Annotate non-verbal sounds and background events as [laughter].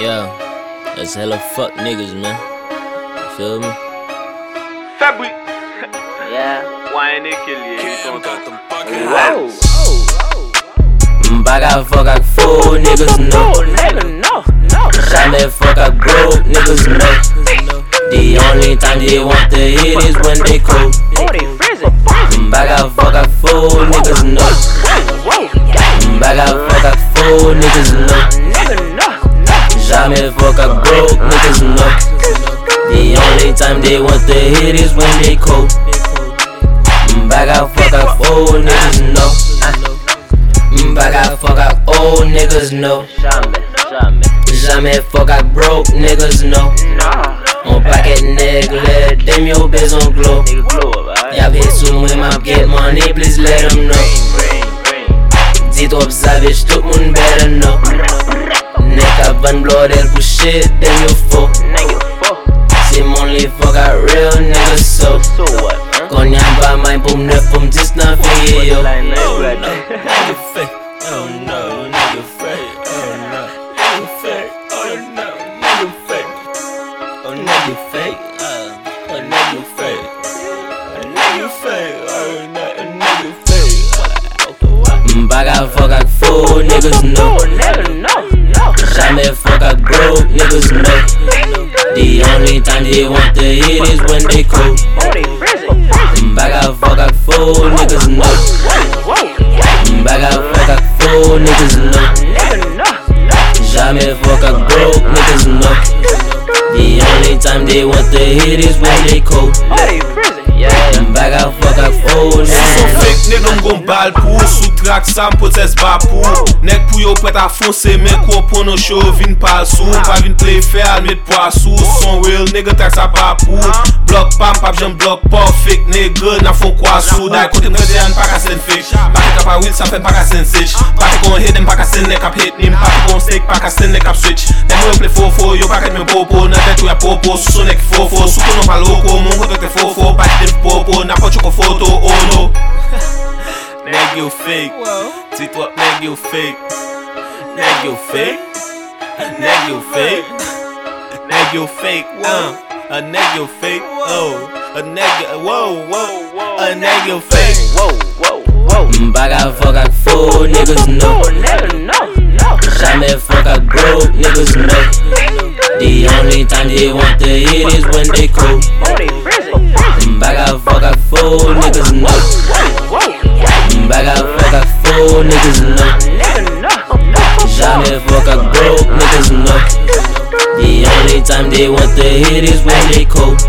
Yeah, that's hella fuck niggas, man. You feel me? Fabric. [laughs] Yeah. YNA kill you. Whoa. Mm, Baga fuck ak faux niggas know. nigga, no, no. Jamais fuck ak broke niggas know. The only time they want to hit is when they cold. Niggas know. The only time they want to hit is when they cold. Mm, Baga fuck ak old niggas know. Mm, Baga fuck ak old niggas know. Jamais, fuck ak broke niggas know. On paquet nègre, let them yo bezon glow. Nigga, glow up, alright? Y'a pay sou mwen map get money, please let them know. Dit savage, tout moun better know. Nek a van bloodel pou shit, them yo fo. Nigga, fuck. Se mon li fuck ak real niggas so. So what, huh? Kon yan pa may pou m nef pou m dis nan feye yo. Like, nigga, [laughs] Nigga fake, oh no, nigga fake, oh no, nigga fake, oh no, nigga fake, oh nigga fake, uh, oh nigga fake, oh nigga fake, oh no, oh nigga fake. Baga fuck ak faux niggas only time they want to hit is when they cold. They freezing. Baga fuck ak faux niggas know. Whoa, whoa. Baga fuck ak faux niggas know. Nigga, no, no. Jamais fuck ak broke niggas know. The only time they want to hit is when they cold. They freezing. Yeah. Fuck ak faux Son niggas know. fek neg m gon bal pou Sou trak sa m potes ba pou Neg pou yo pret a fonse men Kopon nou show vin pal sou Pa vin play fair al met poasou Son real nega tak sa papou Blok pam pap jen blok pa Fek nega na fon kwa sou Da kote mwen de an pa ka sen fek Baki kap a wil sa fen pa ka sen sech Baki kon hit dem pa ka sen nek ap hate nim Baki kon stick pa ka sen nek ap switch. Dem mwen play fofo yo paket men popo. Nan tet ou ya popo sou son nek fofo Sou konon pa loko moun kote te fofo Baki dem popo na pot choko foto oh no. [laughs] Neg yo fake, tit wap neg yo fake. Neg you fake. Neg you fake. Neg you fake. Uh, a neg you fake. Oh, a neg. Whoa, whoa, a neg you fake. Whoa, whoa, whoa. Baga fuck ak faux niggas know. Nigga, no, no. Jamais fuck ak broke niggas know. The only time they want to hit is when they cold. They freezing. Baga fuck ak faux niggas know. Whoa, whoa. Baga fuck ak faux niggas know. Fuck ak broke niggas know. The only time they want to hit is when they cold.